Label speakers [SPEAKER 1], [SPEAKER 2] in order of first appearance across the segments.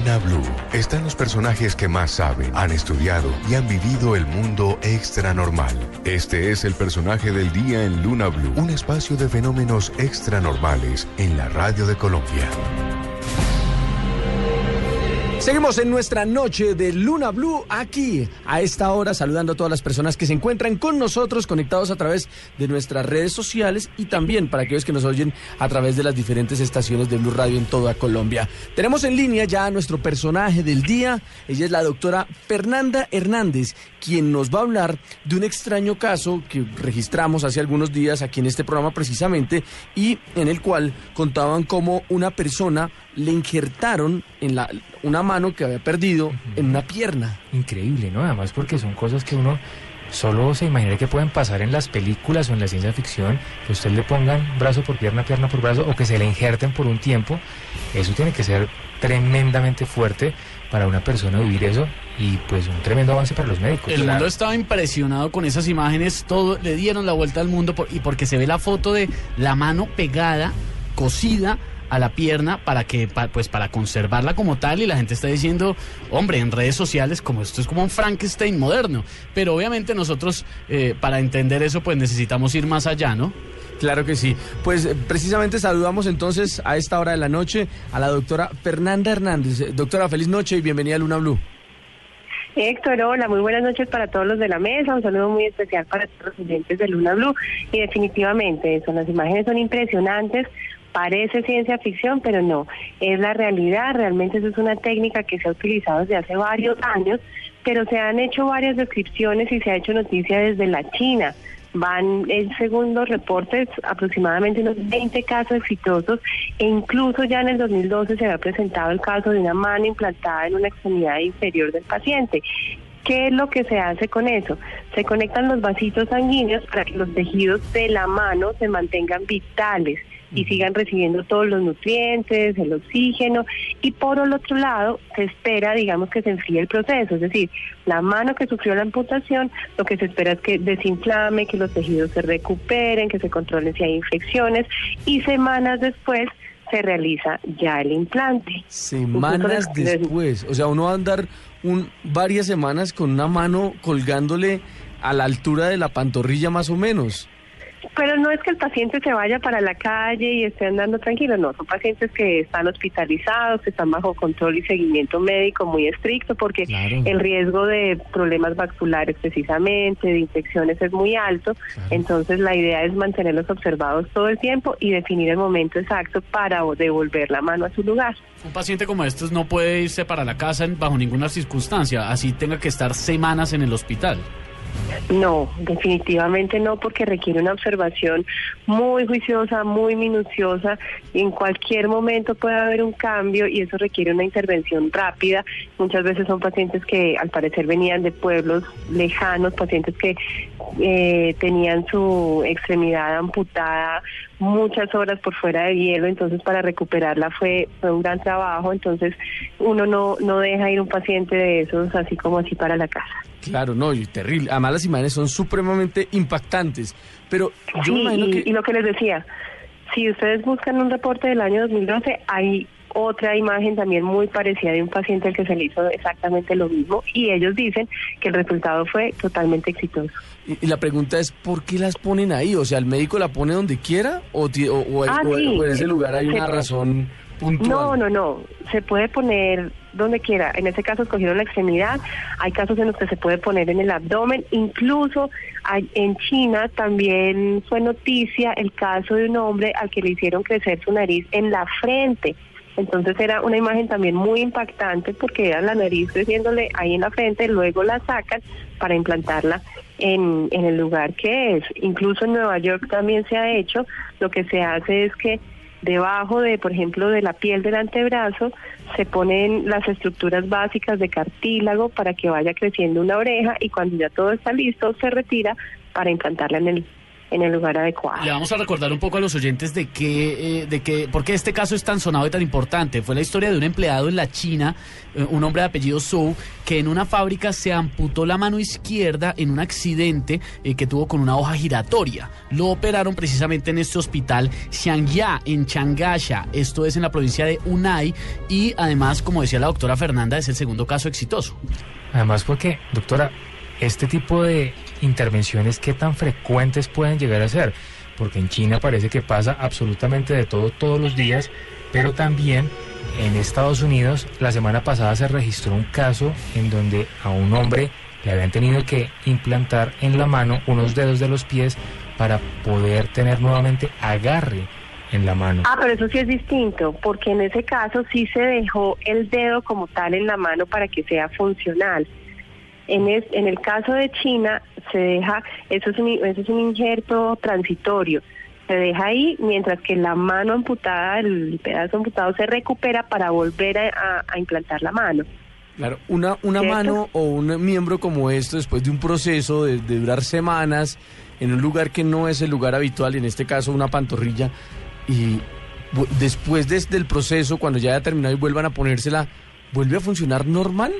[SPEAKER 1] Luna Blue están los personajes que más saben, han estudiado y han vivido el mundo extra normal. Este es el personaje del día en Luna Blue, un espacio de fenómenos extra normales en la radio de Colombia.
[SPEAKER 2] Seguimos en nuestra noche de Luna Blue aquí a esta hora saludando a todas las personas que se encuentran con nosotros conectados a través de nuestras redes sociales y también para aquellos que nos oyen a través de las diferentes estaciones de Blue Radio en toda Colombia. Tenemos en línea ya a nuestro personaje del día, ella es la doctora Fernanda Hernández, quien nos va a hablar de un extraño caso que registramos hace algunos días aquí en este programa precisamente y en el cual contaban cómo una persona le injertaron en la, una mano que había perdido en una pierna.
[SPEAKER 3] Increíble, ¿no? Además porque son cosas que uno solo se imagina que pueden pasar en las películas o en la ciencia ficción, que usted le pongan brazo por pierna, pierna por brazo, o que se le injerten por un tiempo. Eso tiene que ser tremendamente fuerte para una persona vivir eso y pues un tremendo avance para los médicos.
[SPEAKER 4] El mundo estaba impresionado con esas imágenes, todo le dieron la vuelta al mundo y porque se ve la foto de la mano pegada, cosida a la pierna para que pues para conservarla como tal y la gente está diciendo hombre en redes sociales como esto es como un Frankenstein moderno pero obviamente nosotros eh, para entender eso pues necesitamos ir más allá no
[SPEAKER 2] Claro que sí. Pues eh, precisamente saludamos entonces a esta hora de la noche a la doctora Fernanda Hernández. Eh, doctora, feliz noche y bienvenida a Luna Blue.
[SPEAKER 5] Héctor, hola, muy buenas noches para todos los de la mesa, un saludo muy especial para todos los oyentes de Luna Blue y definitivamente eso, las imágenes son impresionantes, Parece ciencia ficción, pero no, es la realidad. Realmente eso es una técnica que se ha utilizado desde hace varios años, pero se han hecho varias descripciones y se ha hecho noticia desde la China. Van, en segundo reportes, aproximadamente unos 20 casos exitosos e incluso ya en el 2012 se había presentado el caso de una mano implantada en una extremidad inferior del paciente. ¿Qué es lo que se hace con eso? Se conectan los vasitos sanguíneos para que los tejidos de la mano se mantengan vitales y sigan recibiendo todos los nutrientes, el oxígeno y por el otro lado se espera, digamos, que se enfríe el proceso, es decir, la mano que sufrió la amputación, lo que se espera es que desinflame, que los tejidos se recuperen, que se controlen si hay infecciones y semanas después se realiza ya el implante.
[SPEAKER 2] Semanas después, o sea, uno va a andar un, varias semanas con una mano colgándole a la altura de la pantorrilla más o menos.
[SPEAKER 5] Pero no es que el paciente se vaya para la calle y esté andando tranquilo, no, son pacientes que están hospitalizados, que están bajo control y seguimiento médico muy estricto porque el riesgo de problemas vasculares precisamente, de infecciones es muy alto, entonces la idea es mantenerlos observados todo el tiempo y definir el momento exacto para devolver la mano a su lugar.
[SPEAKER 4] Un paciente como estos no puede irse para la casa bajo ninguna circunstancia, así tenga que estar semanas en el hospital.
[SPEAKER 5] No, definitivamente no, porque requiere una observación muy juiciosa, muy minuciosa. En cualquier momento puede haber un cambio y eso requiere una intervención rápida. Muchas veces son pacientes que al parecer venían de pueblos lejanos, pacientes que eh, tenían su extremidad amputada muchas horas por fuera de hielo, entonces para recuperarla fue, fue un gran trabajo, entonces uno no, no deja ir un paciente de esos así como así para la casa.
[SPEAKER 2] Claro, no, y terrible. Además las imágenes son supremamente impactantes, pero yo imagino
[SPEAKER 5] y,
[SPEAKER 2] que...
[SPEAKER 5] y lo que les decía, si ustedes buscan un reporte del año 2012, hay otra imagen también muy parecida de un paciente al que se le hizo exactamente lo mismo y ellos dicen que el resultado fue totalmente exitoso.
[SPEAKER 2] Y, la pregunta es, ¿por qué las ponen ahí? O sea, ¿el médico la pone donde quiera o, o,
[SPEAKER 5] ah,
[SPEAKER 2] en ese lugar hay una razón puntual?
[SPEAKER 5] No, no, no. Se puede poner donde quiera. En este caso escogieron la extremidad. Hay casos en los que se puede poner en el abdomen. Incluso en China también fue noticia el caso de un hombre al que le hicieron crecer su nariz en la frente. Entonces era una imagen también muy impactante porque era la nariz creciéndole ahí en la frente, luego la sacan para implantarla en, en el lugar que es. Incluso en Nueva York también se ha hecho, lo que se hace es que debajo de, por ejemplo, de la piel del antebrazo, se ponen las estructuras básicas de cartílago para que vaya creciendo una oreja y cuando ya todo está listo se retira para implantarla en el en el lugar adecuado.
[SPEAKER 4] Le vamos a recordar un poco a los oyentes de qué, eh, de qué, por qué este caso es tan sonado y tan importante. Fue la historia de un empleado en la China, eh, un hombre de apellido Zhou, que en una fábrica se amputó la mano izquierda en un accidente eh, que tuvo con una hoja giratoria. Lo operaron precisamente en este hospital Xiangya, en Changasha. Esto es en la provincia de Unai y además, como decía la doctora Fernanda, es el segundo caso exitoso.
[SPEAKER 3] Además, porque, doctora, este tipo de intervenciones, ¿qué tan frecuentes pueden llegar a ser? Porque en China parece que pasa absolutamente de todo todos los días, pero también en Estados Unidos la semana pasada se registró un caso en donde a un hombre le habían tenido que implantar en la mano unos dedos de los pies para poder tener nuevamente agarre en la mano.
[SPEAKER 5] Ah, pero eso sí es distinto, porque en ese caso sí se dejó el dedo como tal en la mano para que sea funcional. En, en el caso de China se deja, eso es, un, eso es un injerto transitorio, se deja ahí mientras que la mano amputada, el pedazo amputado se recupera para volver a, implantar la mano.
[SPEAKER 2] Claro, una, una mano o un miembro como esto, después de un proceso de, durar semanas, en un lugar que no es el lugar habitual, en este caso una pantorrilla, y después del proceso, cuando ya haya terminado y vuelvan a ponérsela, ¿vuelve a funcionar normal?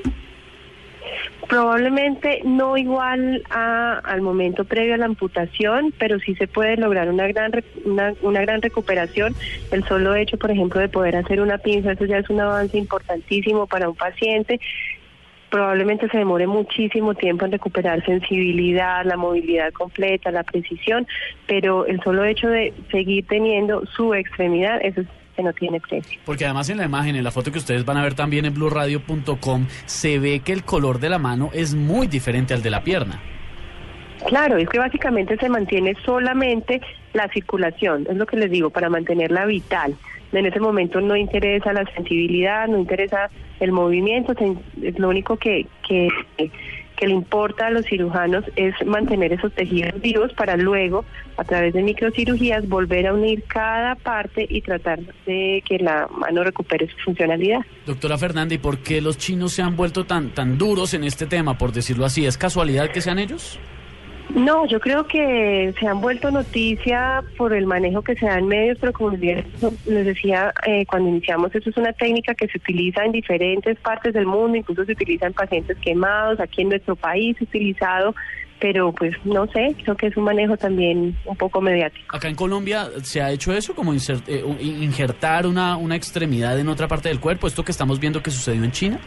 [SPEAKER 5] Probablemente no igual a, al momento previo a la amputación, pero sí se puede lograr una gran una, una, gran recuperación. El solo hecho, por ejemplo, de poder hacer una pinza, eso ya es un avance importantísimo para un paciente. Probablemente se demore muchísimo tiempo en recuperar sensibilidad, la movilidad completa, la precisión, pero el solo hecho de seguir teniendo su extremidad, eso es que no tiene precio.
[SPEAKER 4] Porque además en la imagen, en la foto que ustedes van a ver también en blueradio.com, se ve que el color de la mano es muy diferente al de la pierna.
[SPEAKER 5] Claro, es que básicamente se mantiene solamente la circulación, es lo que les digo, para mantenerla vital. En ese momento no interesa la sensibilidad, no interesa el movimiento, es lo único que, que que le importa a los cirujanos es mantener esos tejidos vivos para luego, a través de microcirugías, volver a unir cada parte y tratar de que la mano recupere su funcionalidad.
[SPEAKER 4] Doctora Fernanda, ¿y por qué los chinos se han vuelto tan, tan duros en este tema, por decirlo así? ¿Es casualidad que sean ellos?
[SPEAKER 5] No, yo creo que se han vuelto noticia por el manejo que se da en medios, pero como les decía eh, cuando iniciamos, eso es una técnica que se utiliza en diferentes partes del mundo, incluso se utiliza en pacientes quemados, aquí en nuestro país utilizado, pero pues no sé, creo que es un manejo también un poco mediático.
[SPEAKER 4] Acá en Colombia se ha hecho eso, como eh, injertar una, una extremidad en otra parte del cuerpo, esto que estamos viendo que sucedió en China.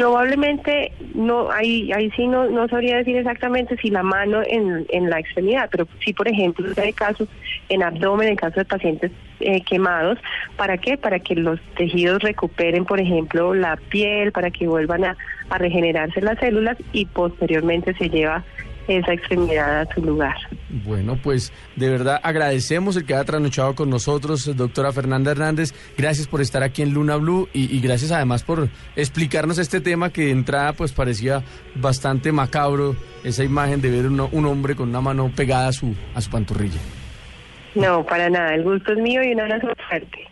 [SPEAKER 5] Probablemente no, ahí, ahí sí no, no sabría decir exactamente si la mano en, en la extremidad, pero sí, por ejemplo, hay casos en abdomen, en casos de pacientes eh, quemados. ¿Para qué? Para que los tejidos recuperen, por ejemplo, la piel, para que vuelvan a, a regenerarse las células y posteriormente se lleva esa extremidad a su lugar.
[SPEAKER 2] Bueno, pues de verdad agradecemos el que haya trasnochado con nosotros, doctora Fernanda Hernández. Gracias por estar aquí en Luna Blue y, gracias además por explicarnos este tema que de entrada pues parecía bastante macabro, esa imagen de ver un hombre con una mano pegada a su, a su pantorrilla.
[SPEAKER 5] No, para nada. El gusto es mío y un abrazo fuerte.